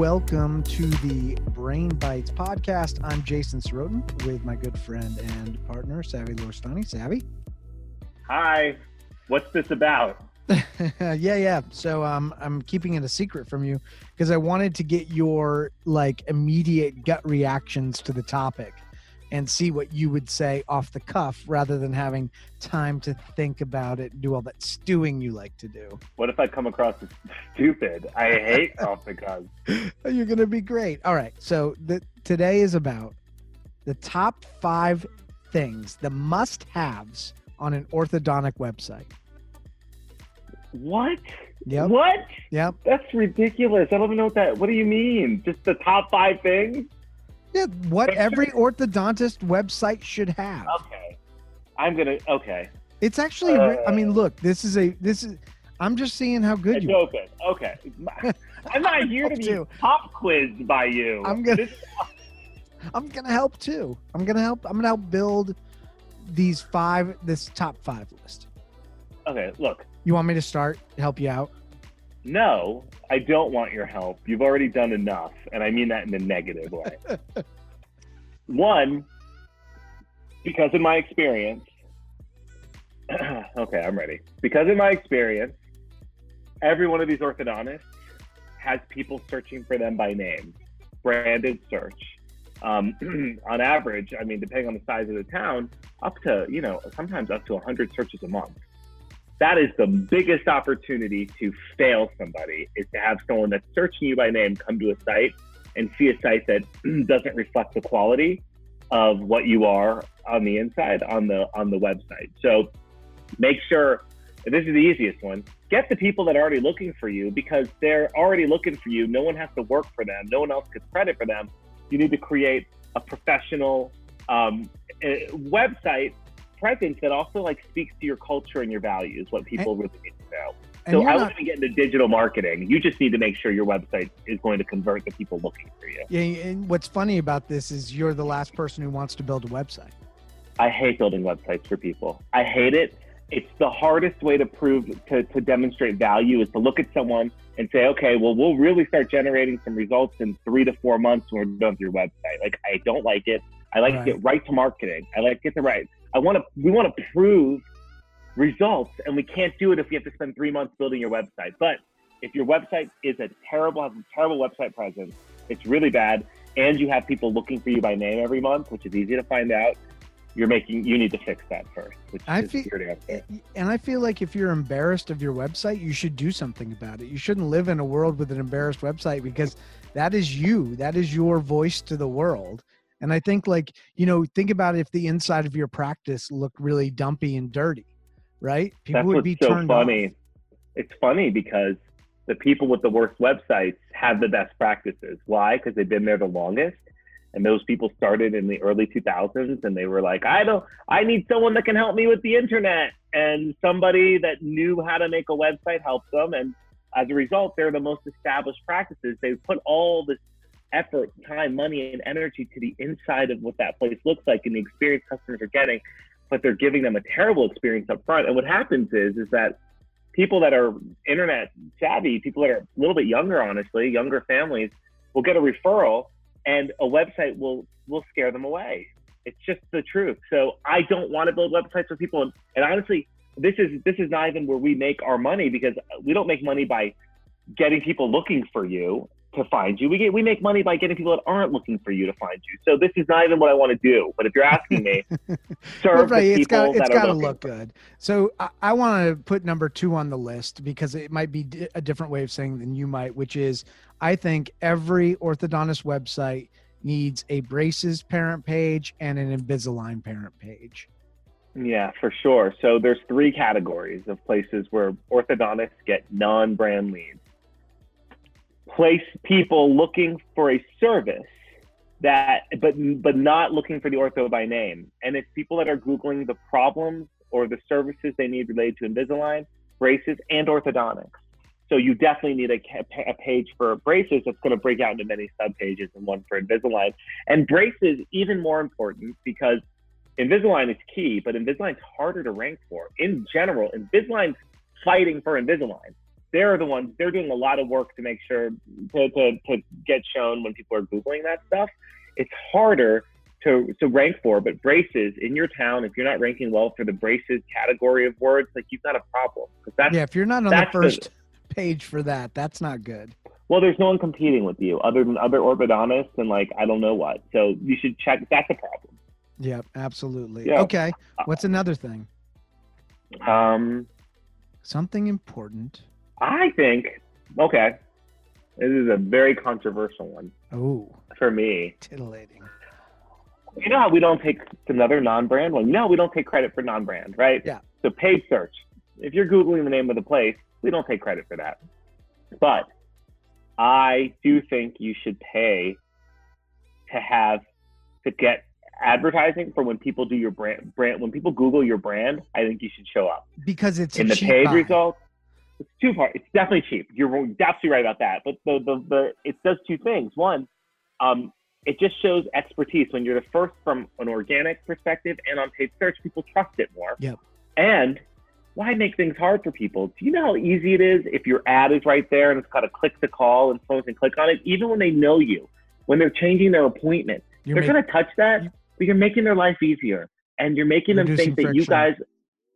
welcome to the Brain Bites podcast. I'm Jason Sorotin with my good friend and partner, Savvy Lorstani. Savvy? Hi. What's this about? yeah, yeah. So um, I'm keeping it a secret from you because I wanted to get your like immediate gut reactions to the topic and see what you would say off the cuff rather than having time to think about it and do all that stewing you like to do. What if I come across as stupid? I hate off the cuff. Oh, you're going to be great. All right. So the, today is about the top five things, the must haves on an orthodontic website. What? Yep. What? Yep. That's ridiculous. I don't even know what that. What do you mean? Just the top five things? Yeah, what every orthodontist website should have. Okay. I'm gonna. Okay. It's actually. Uh, I mean, look. This is a. This is. I'm just seeing how good you. Open. Okay. I'm not here to be too. pop quizzed by you. I'm gonna. I'm gonna help too. I'm gonna help. I'm gonna help build these five. This top five list. Okay. Look. You want me to start? Help you out? No, I don't want your help. You've already done enough. And I mean that in a negative way. One, because of my experience, okay, I'm ready. Because in my experience, every one of these orthodontists has people searching for them by name, branded search. Um, on average, I mean, depending on the size of the town, up to, you know, sometimes up to 100 searches a month that is the biggest opportunity to fail somebody is to have someone that's searching you by name come to a site and see a site that doesn't reflect the quality of what you are on the inside on the on the website. So make sure this is the easiest one. Get the people that are already looking for you because they're already looking for you. No one has to work for them. No one else gets credit for them. You need to create a professional um, website presence that also like speaks to your culture and your values, what people and, really need to know. So I wouldn't get into digital marketing. You just need to make sure your website is going to convert the people looking for you. Yeah, and what's funny about this is you're the last person who wants to build a website. I hate building websites for people. I hate it. It's the hardest way to prove to, to demonstrate value is to look at someone and say, okay, well, we'll really start generating some results in three to four months when we're done with your website. Like, I don't like it. I like right. to get right to marketing. I like to get the right. I want to. We want to prove results, and we can't do it if we have to spend three months building your website. But if your website is a terrible, has a terrible website presence, it's really bad, and you have people looking for you by name every month, which is easy to find out. You're making. You need to fix that first. Which I feel, and I feel like if you're embarrassed of your website, you should do something about it. You shouldn't live in a world with an embarrassed website because that is you. That is your voice to the world and I think like, you know, think about if the inside of your practice looked really dumpy and dirty, right? People That's would be so turned funny. Off. It's funny because the people with the worst websites have the best practices. Why? Because they've been there the longest. And those people started in the early 2000s and they were like, I don't, I need someone that can help me with the internet. And somebody that knew how to make a website helped them. And as a result, they're the most established practices. They put all this effort, time, money, and energy to the inside of what that place looks like and the experience customers are getting, but they're giving them a terrible experience up front. And what happens is is that people that are internet savvy, people that are a little bit younger, honestly, younger families, will get a referral and a website will will scare them away. It's just the truth. So I don't want to build websites for people. And, and honestly, this is this is not even where we make our money because we don't make money by getting people looking for you to find you. We get we make money by getting people that aren't looking for you to find you. So this is not even what I want to do. But if you're asking me, serve right, the it's got, it's got to look good. So I, I want to put number two on the list because it might be a different way of saying than you might, which is I think every orthodontist website needs a braces parent page and an Invisalign parent page. Yeah, for sure. So there's three categories of places where orthodontists get non-brand leads place people looking for a service that but but not looking for the ortho by name. And it's people that are googling the problems or the services they need related to invisalign braces and orthodontics. So you definitely need a, a page for braces that's going to break out into many sub pages and one for invisalign. And braces even more important because invisalign is key but invisalign's harder to rank for. In general invisalign's fighting for invisalign they're the ones they're doing a lot of work to make sure to, to, to get shown when people are googling that stuff. It's harder to, to rank for but braces in your town if you're not ranking well for the braces category of words like you've got a problem. That's, yeah if you're not on the first the, page for that that's not good. Well there's no one competing with you other than other orthodontists and like i don't know what. So you should check that's a problem. Yep absolutely. Yeah. okay what's another thing? Um something important I think, okay, this is a very controversial one. Oh. For me. Titillating. You know how we don't take another non brand one? You know we don't take credit for non brand, right? Yeah. So paid search. If you're Googling the name of the place, we don't take credit for that. But I do think you should pay to have to get advertising for when people do your brand brand when people Google your brand, I think you should show up. Because it's in the paid buy. results it's two parts. It's definitely cheap. You're absolutely right about that. But the the, the it does two things. One, um, it just shows expertise. When you're the first from an organic perspective and on paid search, people trust it more. Yep. And why make things hard for people? Do you know how easy it is if your ad is right there and it's got a click to call and someone can click on it, even when they know you, when they're changing their appointment, you're they're going to touch that, but you're making their life easier and you're making them think that you guys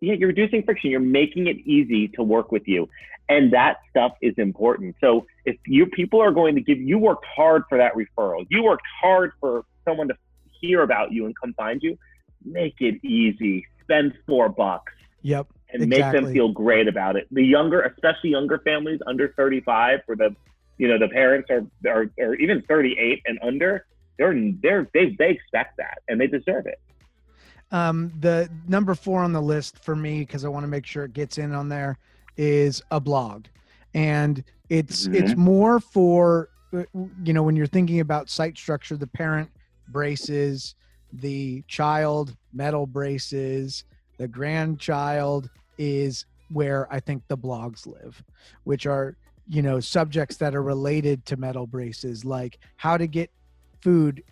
yeah, you're reducing friction. You're making it easy to work with you. And that stuff is important. So if you people are going to give you worked hard for that referral, you worked hard for someone to hear about you and come find you, make it easy. Spend four bucks. Yep. And exactly. make them feel great about it. The younger, especially younger families under 35, where the you know the parents are are, are even 38 and under, they're they're they they expect that and they deserve it. Um, the number four on the list for me, because I want to make sure it gets in on there, is a blog, and it's mm-hmm. it's more for uh, you know when you're thinking about site structure, the parent braces, the child metal braces, the grandchild is where I think the blogs live, which are you know subjects that are related to metal braces, like how to get food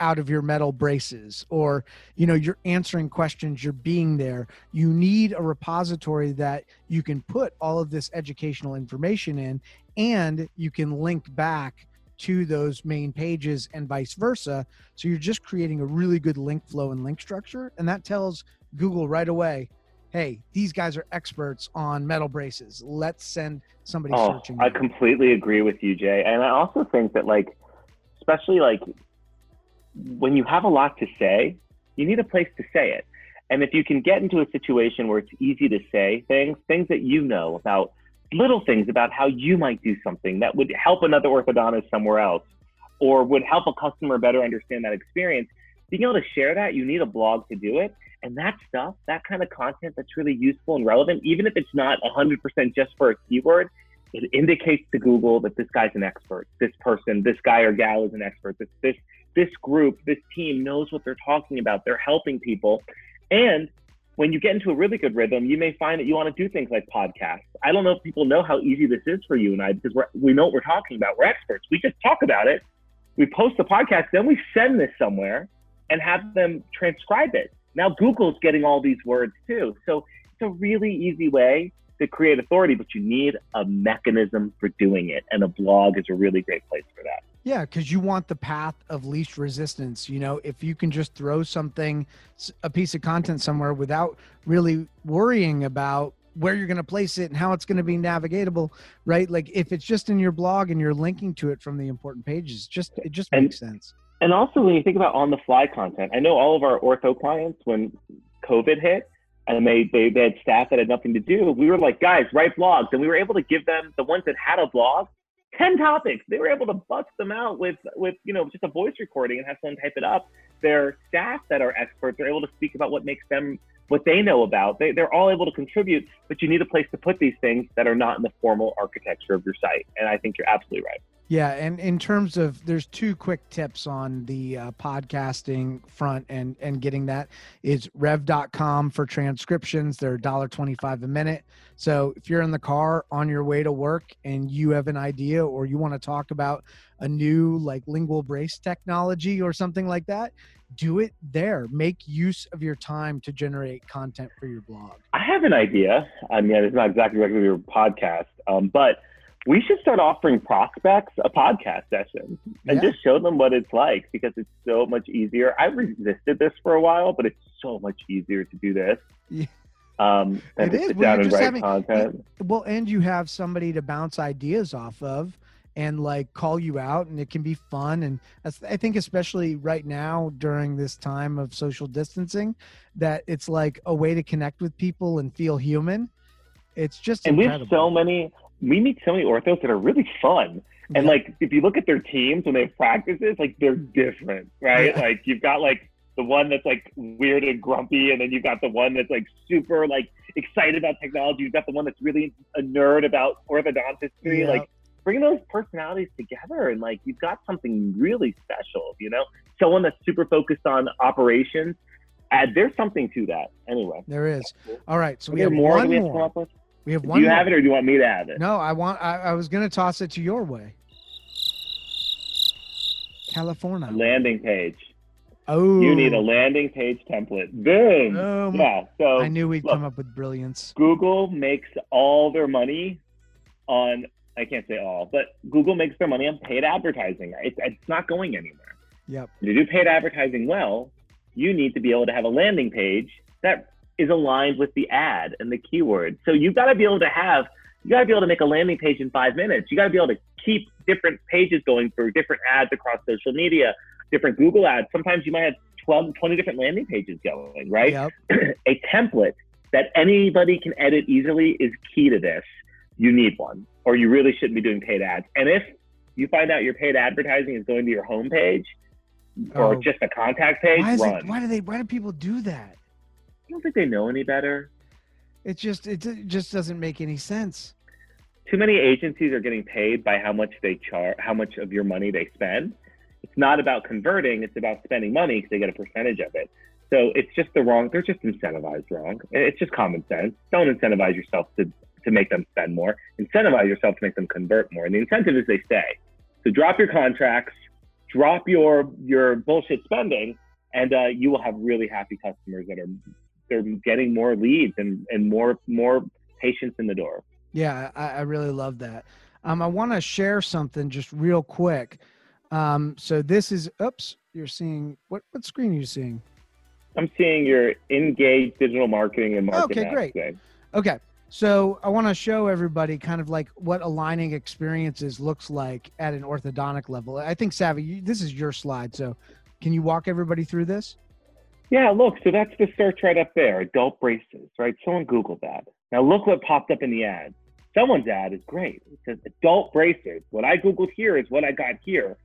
out of your metal braces or you know you're answering questions you're being there. You need a repository that you can put all of this educational information in and you can link back to those main pages and vice versa. So you're just creating a really good link flow and link structure. And that tells google right away hey these guys are experts on metal braces. Let's send somebody oh, searching i completely agree with you jay. And i also think that like especially like when you have a lot to say, you need a place to say it. And if you can get into a situation where it's easy to say things, things that you know about little things about how you might do something that would help another orthodontist somewhere else or would help a customer better understand that experience, being able to share that, you need a blog to do it. And that stuff, that kind of content that's really useful and relevant, even if it's not 100% just for a keyword, it indicates to Google that this guy's an expert. This person, this guy or gal is an expert. This this this group, this team knows what they're talking about. They're helping people. And when you get into a really good rhythm, you may find that you want to do things like podcasts. I don't know if people know how easy this is for you and I because we know what we're talking about. We're experts. We just talk about it. We post the podcast, then we send this somewhere and have them transcribe it. Now Google's getting all these words too. So it's a really easy way to create authority, but you need a mechanism for doing it. And a blog is a really great place for that. Yeah, because you want the path of least resistance. You know, if you can just throw something, a piece of content somewhere without really worrying about where you're going to place it and how it's going to be navigatable, right? Like if it's just in your blog and you're linking to it from the important pages, just it just and, makes sense. And also, when you think about on the fly content, I know all of our ortho clients when COVID hit, and they, they, they had staff that had nothing to do. We were like, guys, write blogs. And we were able to give them the ones that had a blog, 10 topics. They were able to bust them out with, with, you know, just a voice recording and have someone type it up. Their staff that are experts are able to speak about what makes them, what they know about. They, they're all able to contribute, but you need a place to put these things that are not in the formal architecture of your site. And I think you're absolutely right. Yeah, and in terms of there's two quick tips on the uh, podcasting front and and getting that is rev.com for transcriptions. They're $1.25 a minute. So if you're in the car on your way to work and you have an idea or you want to talk about a new like lingual brace technology or something like that, do it there. Make use of your time to generate content for your blog. I have an idea. I mean, it's not exactly like your podcast, um, but we should start offering prospects a podcast session and Yeah. just show them what it's like because it's so much easier. I resisted this for a while, but it's so much easier to do this. Yeah. Um, It is. sit Well, down you're and just write having- content. Well, and you have somebody to bounce ideas off of and like call you out and it can be fun and I think especially right now during this time of social distancing that it's like a way to connect with people and feel human. It's just and we have so many we meet so many orthos that are really fun and Yeah. like if you look at their teams when they have practices like they're different right Yeah. like you've got like the one that's like weird and grumpy and then you've got the one that's like super like excited about technology you've got the one that's really a nerd about orthodontistry Yeah. like bring those personalities together and like you've got something really special you know someone that's super focused on operations and there's something to that anyway There is. All right, so Are we have more one we have to come more. We have do one you more. have it or do you want me to have it No, I want I, I was going to toss it to your way. California. landing page. Oh. You need a landing page template. Boom. Boom. Yeah. So I knew we'd look. come up with brilliance. Google makes all their money on, I can't say all, but Google makes their money on paid advertising. It's, it's not going anywhere. Yep. To do paid advertising well, you need to be able to have a landing page that is aligned with the ad and the keyword. So you've got to be able to have, you got to be able to make a landing page in five minutes. You got to be able to keep different pages going for different ads across social media, different Google ads. Sometimes you might have 12, 20 different landing pages going, right? Yep. a template that anybody can edit easily is key to this. You need one, or you really shouldn't be doing paid ads. And if you find out your paid advertising is going to your homepage or Oh. just a contact page, Why run. it, why do they why do people do that? I don't think they know any better. It just it, it just doesn't make any sense. Too many agencies are getting paid by how much they charge, how much of your money they spend. It's not about converting; it's about spending money because they get a percentage of it. So it's just the wrong. They're just incentivized wrong. It's just common sense. Don't incentivize yourself to to make them spend more. Incentivize yourself to make them convert more. And the incentive is they stay. So drop your contracts, drop your your bullshit spending, and uh, you will have really happy customers that are they're getting more leads and and more more patients in the door. Yeah, I, I really love that. Um, I want to share something just real quick. Um, so this is oops, you're seeing what what screen are you seeing? I'm seeing your engaged digital marketing and marketing. Okay, great. Okay. So I want to show everybody kind of like what aligning experiences looks like at an orthodontic level. I think Savvy, you, this is your slide. So can you walk everybody through this? Yeah, look, so that's the search right up there, adult braces, right? Someone Googled that. Now look what popped up in the ad. Someone's ad is great. It says adult braces. What I Googled here is what I got here.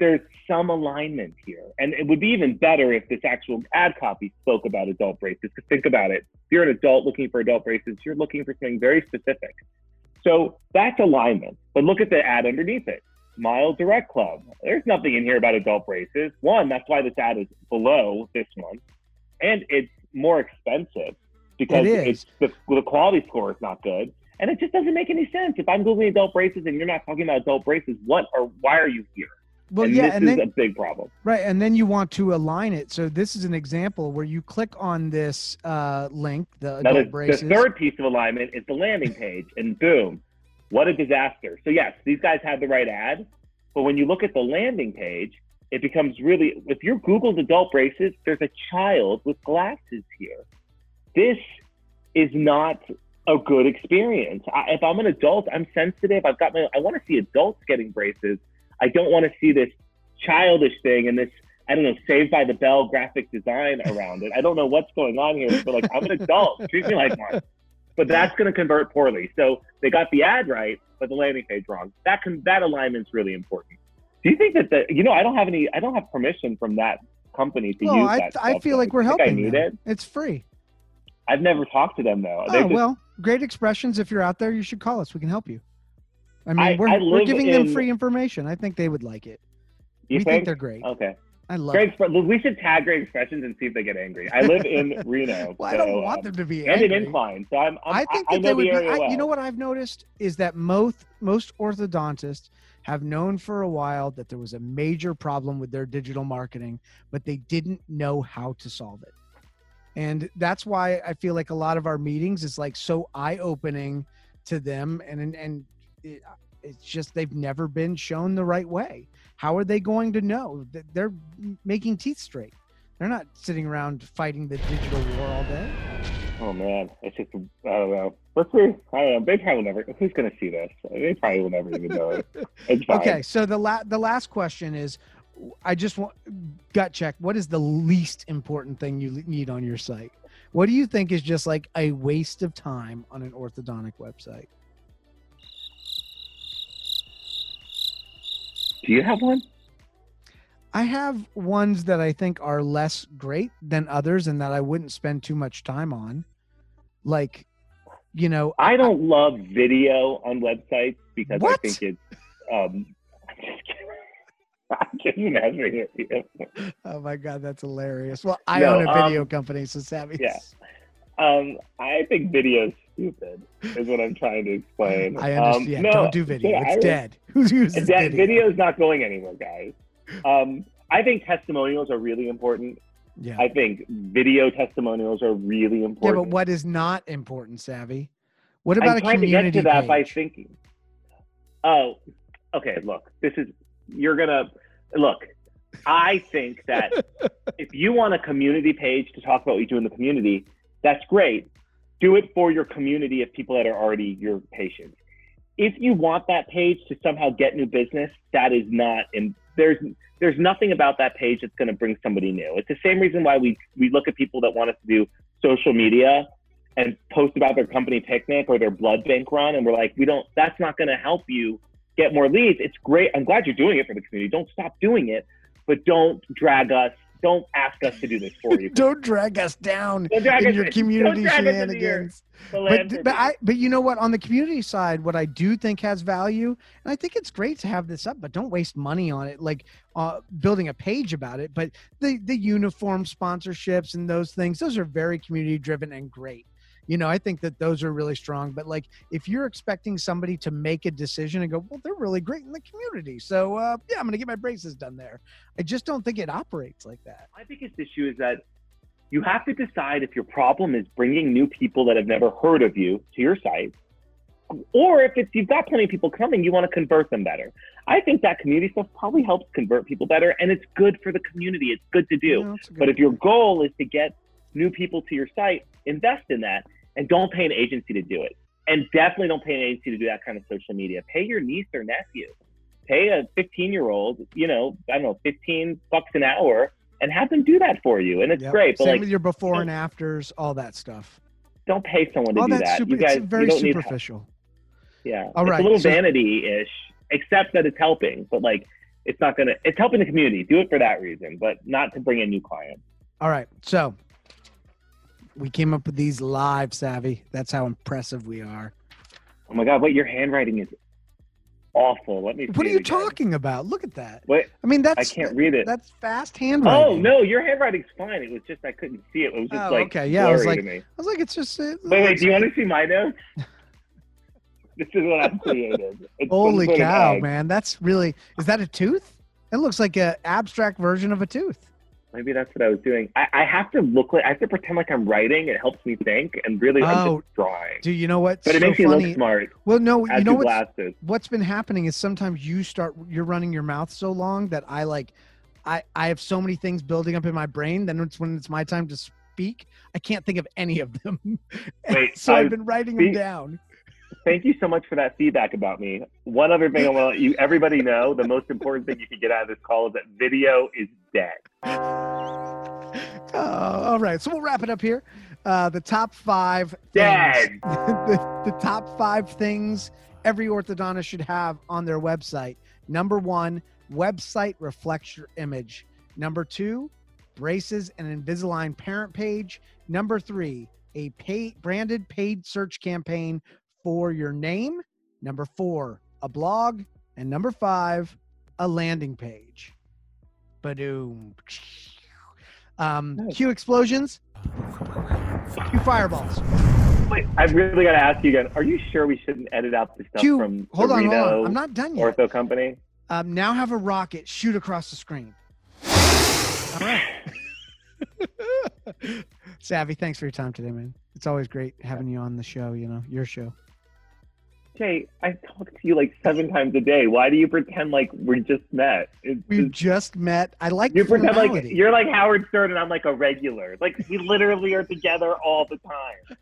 There's some alignment here. And it would be even better if this actual ad copy spoke about adult braces. Because think about it. If you're an adult looking for adult braces, you're looking for something very specific. So that's alignment. But look at the ad underneath it. Smile Direct Club. There's nothing in here about adult braces. One, that's why this ad is below this one. And it's more expensive because It it's the, the quality score is not good. And it just doesn't make any sense. If I'm Googling adult braces and you're not talking about adult braces, what or why are you here? Well, and yeah, this and is then a big problem. right, and then you want to align it. So this is an example where you click on this uh, link, the Now, adult the, braces. the third piece of alignment is the landing page, and boom, what a disaster. So, yes, these guys had the right ad, but when you look at the landing page, it becomes really, if you're Google's adult braces, there's a child with glasses here. This is not a good experience. I, if I'm an adult, I'm sensitive. I've got my, I want to see adults getting braces. I don't want to see this childish thing and this I don't know, Saved by the Bell graphic design around it. I don't know what's going on here, but like I'm an adult, treat me like one. But that's going to convert poorly. So they got the ad right, but the landing page wrong. That can that alignment's really important. Do you think that the you know I don't have any I don't have permission from that company to well, use I, that. I feel like we're helping. think I need them. it. It's free. I've never talked to them though. Oh just- well, great expressions. If you're out there, you should call us. We can help you. I mean, I- we're, I we're giving them free information. I think they would like it. You we think? they're great. Okay. I love Great. it. We should tag great expressions and see if they get angry. I live in Reno. Well, I don't want um, them to be angry. and in angry. incline. So I'm, I'm I think I, that know they would the be. I, well. You know what I've noticed is that most most orthodontists have known for a while that there was a major problem with their digital marketing, but they didn't know how to solve it. And that's why I feel like a lot of our meetings is like so eye opening to them, and and, and it, it's just they've never been shown the right way. How are they going to know that they're making teeth straight? They're not sitting around fighting the digital war all day. Oh man, it's just I don't know. Let's see. I don't know. They probably will never. Who's gonna see this? They probably will never even know it. Okay, so the la- the last question is, I just want gut check. What is the least important thing you need on your site? What do you think is just like a waste of time on an orthodontic website? Do you have one? I have ones that I think are less great than others, and that I wouldn't spend too much time on. Like, you know, I don't love video on websites because What? I think it's. Um, I'm just kidding. I'm just messing with you. oh my god, that's hilarious. Well, I No, own a video um, company, so savvy. yeah. Um, I think video's stupid. Is what I'm trying to explain. I Um, understand. Yeah, no, don't do video. yeah, it's I- dead. Who uses That video? video's not going anywhere, guys. Um, I think testimonials are really important. Yeah. I think video testimonials are really important. Yeah, but what is not important, Savvy? What about I'm trying to get to that by thinking. Oh, okay. Look, this is you're gonna look. I think that if you want a community page to talk about what you do in the community, that's great. Do it for your community of people that are already your patients. If you want that page to somehow get new business, that is not in there's there's nothing about that page that's going to bring somebody new. It's the same reason why we we look at people that want us to do social media and post about their company picnic or their blood bank run and we're like we don't that's not going to help you get more leads it's great i'm glad you're doing it for the community don't stop doing it but don't drag us don't ask us to do this for you. Don't drag us down drag in us- your don't community your shenanigans. But, but I but you know what? On the community side what I do think has value and I think it's great to have this up but don't waste money on it like uh, building a page about it but the the uniform sponsorships and those things those are very community driven and great you know I think that those are really strong but like if you're expecting somebody to make a decision and go well they're really great in the community so uh, yeah I'm gonna get my braces done there I just don't think it operates like that. My biggest issue is that you have to decide if your problem is bringing new people that have never heard of you to your site or if it's you've got plenty of people coming you want to convert them better. I think that community stuff probably helps convert people better and it's good for the community it's good to do. You know, it's a good but if your goal is to get new people to your site invest in that and don't pay an agency to do it and definitely don't pay an agency to do that kind of social media pay your niece or nephew pay a 15 year old you know i don't know 15 bucks an hour and have them do that for you and it's Yep. great but Same like with your before and afters, all that stuff. don't pay someone to All do that super. you guys it's very you don't need superficial. yeah All it's right, a little so- vanity-ish except that it's helping but like it's not gonna it's helping the community do it for that reason but not to bring in new clients All right, so we came up with these live, savvy. That's how impressive we are. oh my god wait your handwriting is awful let me What are you talking about? Look at that. wait I mean, that's. i can't read it that's fast oh, handwriting. Oh no, your handwriting's fine. It was just I couldn't see it. It was just Oh, like okay. Yeah, I was like- to me. I was like, it's just. It Wait, wait. Do you want to see my notes? this is what I've created. It's Holy some sort of cow, man! That's really. Is that a tooth? It looks like an abstract version of a tooth. Maybe that's what I was doing. I, I have to look like I have to pretend like I'm writing. It helps me think, and really I'm Oh, just drawing. Do you know what? But it makes you look smart. Well, no, you know what's what's been happening is sometimes you start you're running your mouth so long that I like I I have so many things building up in my brain then it's when it's my time to speak I can't think of any of them. Wait, so I've I'm been writing them down. Thank you so much for that feedback about me. One other thing I want to let you everybody know: the most important thing you can get out of this call is that video is dead. Uh, all right, so we'll wrap it up here. Uh, the top five Dead. the, the top five things every orthodontist should have on their website. Number one, website reflects your image. Number two, braces and Invisalign parent page. Number three, a paid branded paid search campaign for your name. Number four, a blog, and number five, a landing page. Badoom. Um, Nice. cue explosions. Cue fireballs. Wait, I really got to ask you again. Are you sure we shouldn't edit out the stuff Cue. from Hold on, hold on. I'm not done yet. Ortho Company? Um, now have a rocket shoot across the screen. All right. Savvy, thanks for your time today, man. It's always great having you on the show. You know, your show. Jay, I talk to you like seven times a day. Why do you pretend like we just met? It's We've just- just met. I like you pretend like you're like Howard Stern and I'm like a regular. Like we literally are together all the time.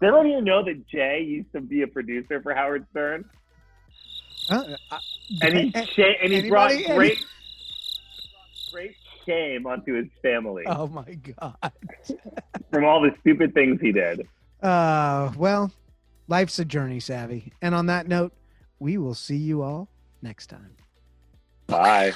They don't even know that Jay used to be a producer for Howard Stern, Uh, uh, and he sha- and he brought anybody- great, great shame onto his family oh my god. from all the stupid things he did. Uh, well, Life's a journey, Savvy. And on that note, we will see you all next time. Bye.